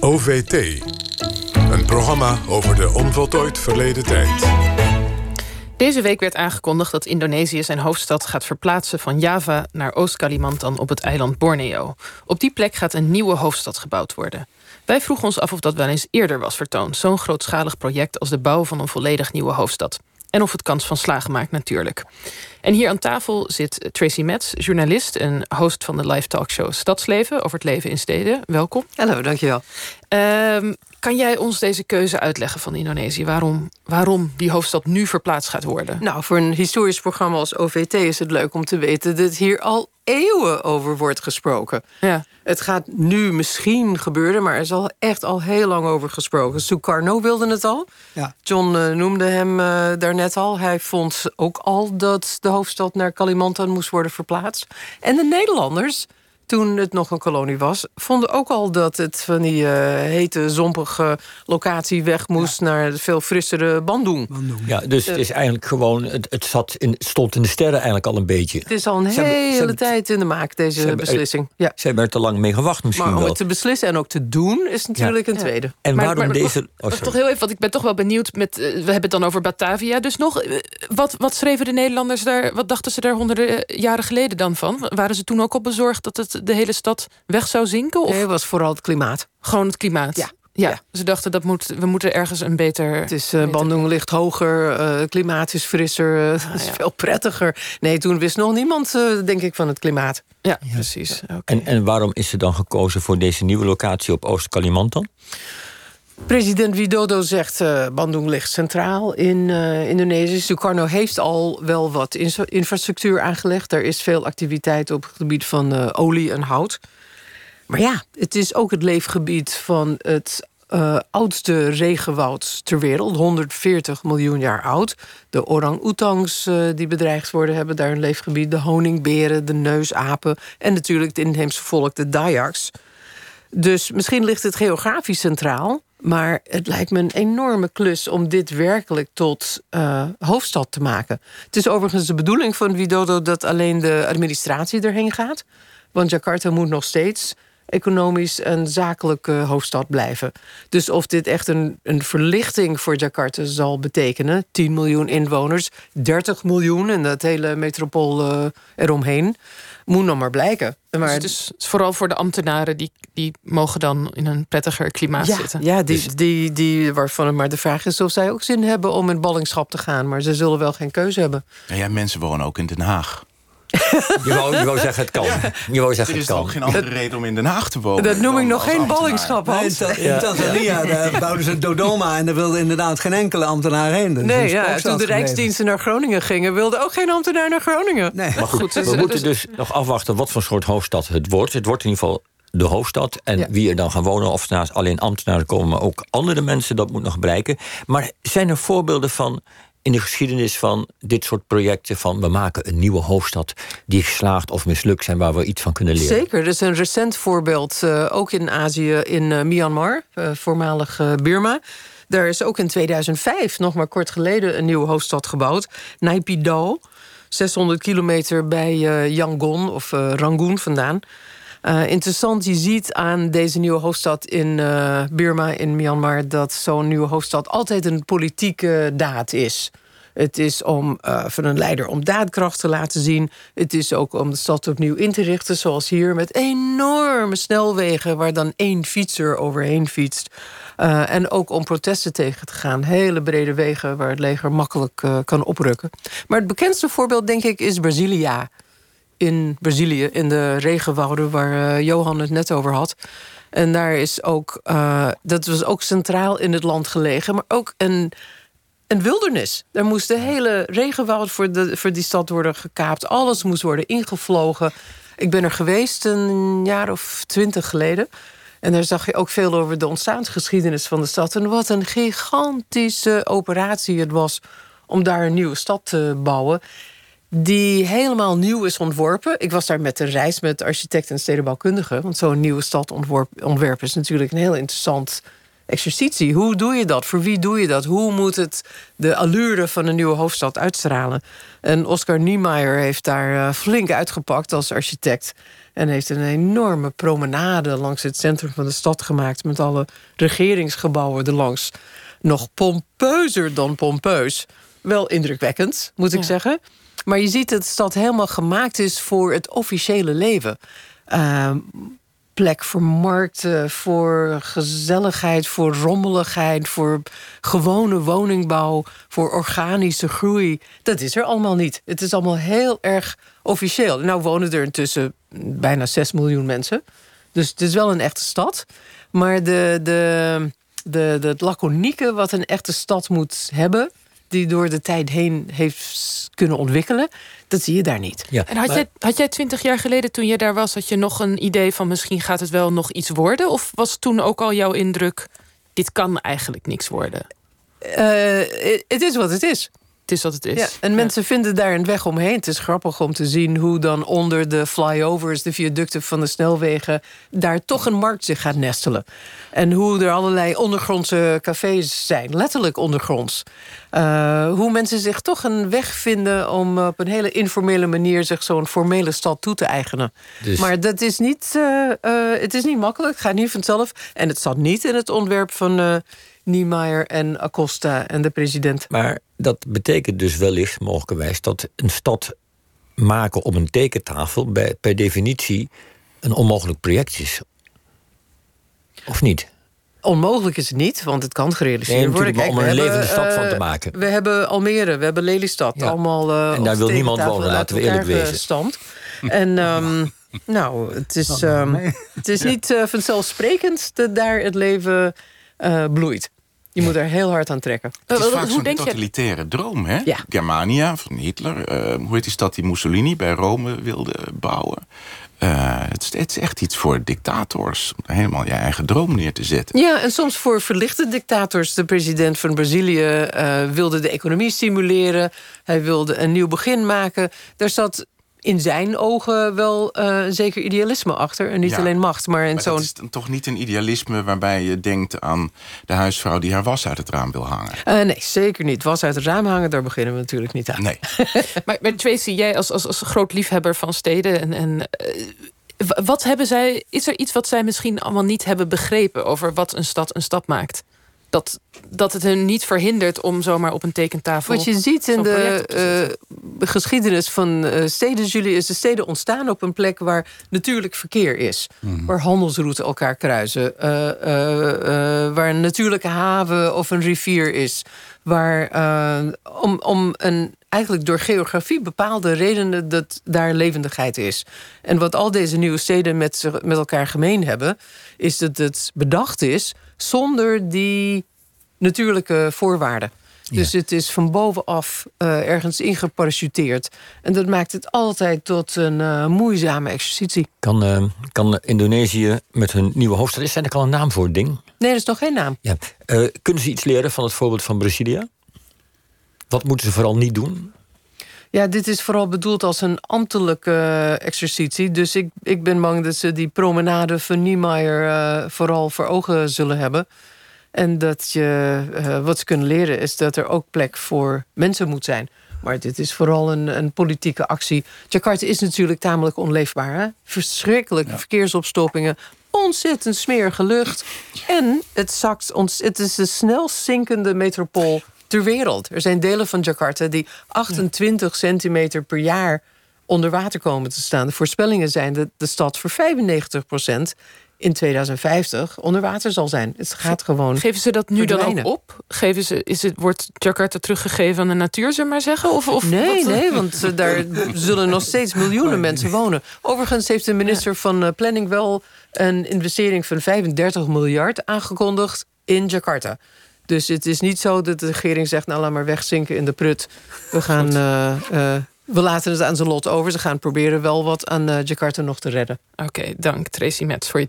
OVT. Een programma over de onvoltooid verleden tijd. Deze week werd aangekondigd dat Indonesië zijn hoofdstad gaat verplaatsen van Java naar Oost-Kalimantan op het eiland Borneo. Op die plek gaat een nieuwe hoofdstad gebouwd worden. Wij vroegen ons af of dat wel eens eerder was vertoond, zo'n grootschalig project als de bouw van een volledig nieuwe hoofdstad. En of het kans van slagen maakt, natuurlijk. En hier aan tafel zit Tracy Metz, journalist en host van de live talkshow Stadsleven over het leven in steden. Welkom. Hallo, dankjewel. Um, kan jij ons deze keuze uitleggen van Indonesië? Waarom, waarom die hoofdstad nu verplaatst gaat worden? Nou, voor een historisch programma als OVT is het leuk om te weten dat hier al eeuwen over wordt gesproken. Ja. Het gaat nu misschien gebeuren, maar er is al echt al heel lang over gesproken. Sukarno wilde het al. Ja. John uh, noemde hem uh, daarnet al. Hij vond ook al dat de hoofdstad naar Kalimantan moest worden verplaatst. En de Nederlanders toen het nog een kolonie was, vonden ook al dat het van die uh, hete, zompige locatie weg moest naar veel frissere Bandung. Ja, dus het is eigenlijk gewoon, het, het zat in, stond in de sterren eigenlijk al een beetje. Het is al een hele tijd in de maak, deze beslissing. Ja. Ze hebben er te lang mee gewacht misschien maar om het te beslissen en ook te doen is natuurlijk een tweede. En maar, waarom maar, deze... Oh, toch heel even, want ik ben toch wel benieuwd met, uh, we hebben het dan over Batavia. Dus nog, uh, wat, wat schreven de Nederlanders daar, wat dachten ze daar honderden jaren geleden dan van? Waren ze toen ook al bezorgd dat het de hele stad weg zou zinken? Of? Nee, het was vooral het klimaat. Gewoon het klimaat? Ja. Ja, ze dachten dat moet, we moeten ergens een beter. Het is uh, Bandung ligt hoger, uh, klimaat is frisser, uh, het is ja. veel prettiger. Nee, toen wist nog niemand, denk ik, van het klimaat. Ja, ja. precies. Okay. En, en waarom is er dan gekozen voor deze nieuwe locatie op Oost-Kalimantan? President Widodo zegt uh, Bandung ligt centraal in uh, Indonesië. Sukarno heeft al wel wat infrastructuur aangelegd. Er is veel activiteit op het gebied van uh, olie en hout. Maar ja, het is ook het leefgebied van het oudste regenwoud ter wereld. 140 miljoen jaar oud. De orang-oetangs die bedreigd worden hebben daar een leefgebied. De honingberen, de neusapen en natuurlijk het inheemse volk, de Dayaks. Dus misschien ligt het geografisch centraal. Maar het lijkt me een enorme klus om dit werkelijk tot uh, hoofdstad te maken. Het is overigens de bedoeling van Widodo dat alleen de administratie erheen gaat. Want Jakarta moet nog steeds economisch en zakelijke hoofdstad blijven. Dus of dit echt een, een verlichting voor Jakarta zal betekenen... 10 miljoen inwoners, 30 miljoen en dat hele metropool uh, eromheen... moet nog maar blijken. Maar dus het is vooral voor de ambtenaren... die, die mogen dan in een prettiger klimaat ja, zitten. Ja, die, dus... die, die, waarvan het maar de vraag is of zij ook zin hebben... om in ballingschap te gaan. Maar ze zullen wel geen keuze hebben. Ja, ja mensen wonen ook in Den Haag. Je wou, je wou zeggen het kan. Je wou zeggen er is het kan. ook geen andere reden om in Den Haag te wonen. Dat noem ik nog geen ballingschap, Hans. Nee, in, Tanzania ja. bouwden ze Dodoma... en daar wilde inderdaad geen enkele ambtenaar heen. Dus nee, ja, toen de Rijksdiensten naar Groningen gingen... wilde ook geen ambtenaar naar Groningen. Nee. Maar goed, we moeten dus nog afwachten wat voor soort hoofdstad het wordt. Het wordt in ieder geval de hoofdstad. En ja. wie er dan gaan wonen, of naast alleen ambtenaren komen... maar ook andere mensen, dat moet nog blijken. Maar zijn er voorbeelden van in de geschiedenis van dit soort projecten... van we maken een nieuwe hoofdstad die geslaagd of mislukt zijn... waar we iets van kunnen leren. Zeker, er is een recent voorbeeld, uh, ook in Azië, in uh, Myanmar, uh, voormalig Burma... Daar is ook in 2005, nog maar kort geleden, een nieuwe hoofdstad gebouwd. Naypyidaw, 600 kilometer bij Yangon of Rangoon vandaan. Uh, interessant, je ziet aan deze nieuwe hoofdstad in uh, Burma, in Myanmar... dat zo'n nieuwe hoofdstad altijd een politieke daad is. Het is om uh, van een leider om daadkracht te laten zien. Het is ook om de stad opnieuw in te richten, zoals hier... met enorme snelwegen waar dan één fietser overheen fietst. En ook om protesten tegen te gaan. Hele brede wegen waar het leger makkelijk kan oprukken. Maar het bekendste voorbeeld, denk ik, is Brasilia in Brazilië, in de regenwouden waar uh, Johan het net over had. En daar is ook, uh, dat was ook centraal in het land gelegen, maar ook een, een wildernis. Daar moest de hele regenwoud voor, de, voor die stad worden gekaapt. Alles moest worden ingevlogen. Ik ben er geweest een jaar of twintig geleden. En daar zag je ook veel over de ontstaansgeschiedenis van de stad. En wat een gigantische operatie het was om daar een nieuwe stad te bouwen die helemaal nieuw is ontworpen. Ik was daar met een reis met architect en stedenbouwkundige. Want zo'n nieuwe stad ontwerpen is natuurlijk een heel interessant exercitie. Hoe doe je dat? Voor wie doe je dat? Hoe moet het de allure van een nieuwe hoofdstad uitstralen? En Oscar Niemeyer heeft daar flink uitgepakt als architect. En heeft een enorme promenade langs het centrum van de stad gemaakt. Met alle regeringsgebouwen erlangs. Nog pompeuzer dan pompeus. Wel indrukwekkend, moet ik zeggen. Maar je ziet dat de stad helemaal gemaakt is voor het officiële leven. Uh, plek voor markten, voor gezelligheid, voor rommeligheid, voor gewone woningbouw, voor organische groei. Dat is er allemaal niet. Het is allemaal heel erg officieel. Nou wonen er intussen bijna 6 miljoen mensen. Dus het is wel een echte stad. Maar de, de, de, de, het laconieke wat een echte stad moet hebben, die door de tijd heen heeft kunnen ontwikkelen, dat zie je daar niet. Ja, en had, jij, had jij twintig jaar geleden, toen je daar was, had je nog een idee van misschien gaat het wel nog iets worden? Of was toen ook al jouw indruk, dit kan eigenlijk niks worden? Uh, het is wat het is is wat het is. Ja, en mensen vinden daar een weg omheen. Het is grappig om te zien hoe dan onder de flyovers, de viaducten van de snelwegen, daar toch een markt zich gaat nestelen. En hoe er allerlei ondergrondse cafés zijn, letterlijk ondergronds. Uh, hoe mensen zich toch een weg vinden om op een hele informele manier zich zo'n formele stad toe te eigenen. Dus... Maar dat is niet, uh, uh, het is niet makkelijk, het gaat niet vanzelf. En het zat niet in het ontwerp van Niemeyer en Acosta en de president. Maar dat betekent dus wellicht mogelijkerwijs dat een stad maken op een tekentafel bij, per definitie een onmogelijk project is. Of niet? Onmogelijk is het niet, want het kan gerealiseerd nee, worden. Kijk, om er een levende stad van te maken. We hebben Almere, we hebben Lelystad. Allemaal, uh, en daar wil niemand wonen, laten we eerlijk wezen. Stand. En um, nou, het is, um, het is niet uh, vanzelfsprekend dat daar het leven uh, bloeit. Je moet er heel hard aan trekken. Het is vaak zo'n totalitaire droom, hè? Ja. Germania van Hitler. Uh, hoe heet die stad die Mussolini bij Rome wilde bouwen? Uh, het, is, het, is, echt iets voor dictators. Om helemaal je eigen droom neer te zetten. Ja, en soms voor verlichte dictators. De president van Brazilië uh, wilde de economie stimuleren. Hij wilde een nieuw begin maken. Daar zat in zijn ogen wel uh, zeker idealisme achter. En niet alleen macht, maar in zo'n... Het is toch niet een idealisme waarbij je denkt aan de huisvrouw... die haar was uit het raam wil hangen? Uh, nee, zeker niet. Was uit het raam hangen, daar beginnen we natuurlijk niet aan. Nee. maar, maar Tracy, jij als, als, als groot liefhebber van steden... en, en uh, wat hebben zij, is er iets wat zij misschien allemaal niet hebben begrepen... over wat een stad een stad maakt? Dat, dat het hen niet verhindert om zomaar op een tekentafel. Wat je ziet in de uh, geschiedenis van uh, steden, Julie, is de steden ontstaan op een plek waar natuurlijk verkeer is. Mm. Waar handelsroutes elkaar kruisen. Uh, waar een natuurlijke haven of een rivier is. Waar om, om een eigenlijk door geografie bepaalde redenen dat daar levendigheid is. En wat al deze nieuwe steden met, met elkaar gemeen hebben, is dat het bedacht is zonder die natuurlijke voorwaarden. Dus het is van bovenaf uh, ergens ingeparachuteerd. En dat maakt het altijd tot een uh, moeizame exercitie. Kan, uh, kan Indonesië met hun nieuwe hoofdstad... is er al een naam voor het ding? Nee, dat is nog geen naam. Ja. kunnen ze iets leren van het voorbeeld van Brazilië? Wat moeten ze vooral niet doen? Ja, dit is vooral bedoeld als een ambtelijke exercitie. Dus ik, ik ben bang dat ze die promenade van Niemeyer uh, vooral voor ogen zullen hebben. En dat je, uh, wat ze kunnen leren is dat er ook plek voor mensen moet zijn. Maar dit is vooral een, een politieke actie. Jakarta is natuurlijk tamelijk onleefbaar. Hè? Verschrikkelijke verkeersopstoppingen. Ontzettend smerige lucht. En het, zakt, het is de snelst zinkende metropool ter wereld. Er zijn delen van Jakarta die 28 centimeter per jaar onder water komen te staan. De voorspellingen zijn dat de stad voor 95 procent in 2050 onder water zal zijn. Het gaat gewoon. Geven ze dat nu dan ook op? Geven ze, is het, wordt Jakarta teruggegeven aan de natuur, zullen maar zeggen? Of, of nee, nee, want uh, daar zullen nog steeds miljoenen mensen wonen. Overigens heeft de minister van uh, Planning wel een investering van 35 miljard aangekondigd in Jakarta. Dus het is niet zo dat de regering zegt... nou, laat maar wegzinken in de prut. We, gaan, uh, uh, we laten het aan zijn lot over. Ze gaan proberen wel wat aan uh, Jakarta nog te redden. Oké, okay, dank Tracy Metz voor je